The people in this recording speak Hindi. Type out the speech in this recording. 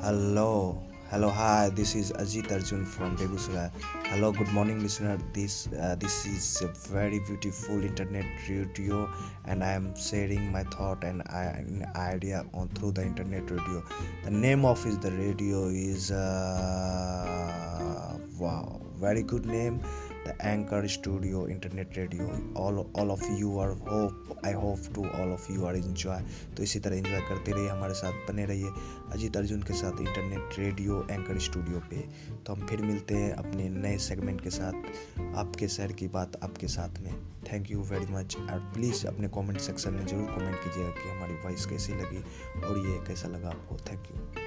Hello, hello, hi. This is Ajit Arjun from Begusarai. Hello, good morning, listener. This uh, this is a very beautiful internet radio, and I am sharing my thought and idea on through the internet radio. The name of is the radio is uh, wow, very good name. The Anchor Studio, Internet Radio. All all of you are hope, I hope to all of you are enjoy. तो इसी तरह एंजॉय करते रहिए, हमारे साथ बने रहिए अजीत अर्जुन के साथ इंटरनेट रेडियो एंकर स्टूडियो पे तो हम फिर मिलते हैं अपने नए सेगमेंट के साथ, आपके शहर की बात आपके साथ में थैंक यू वेरी मच और प्लीज़ अपने कमेंट सेक्शन में ज़रूर कमेंट कीजिएगा कि हमारी वॉइस कैसी लगी और ये कैसा लगा आपको थैंक यू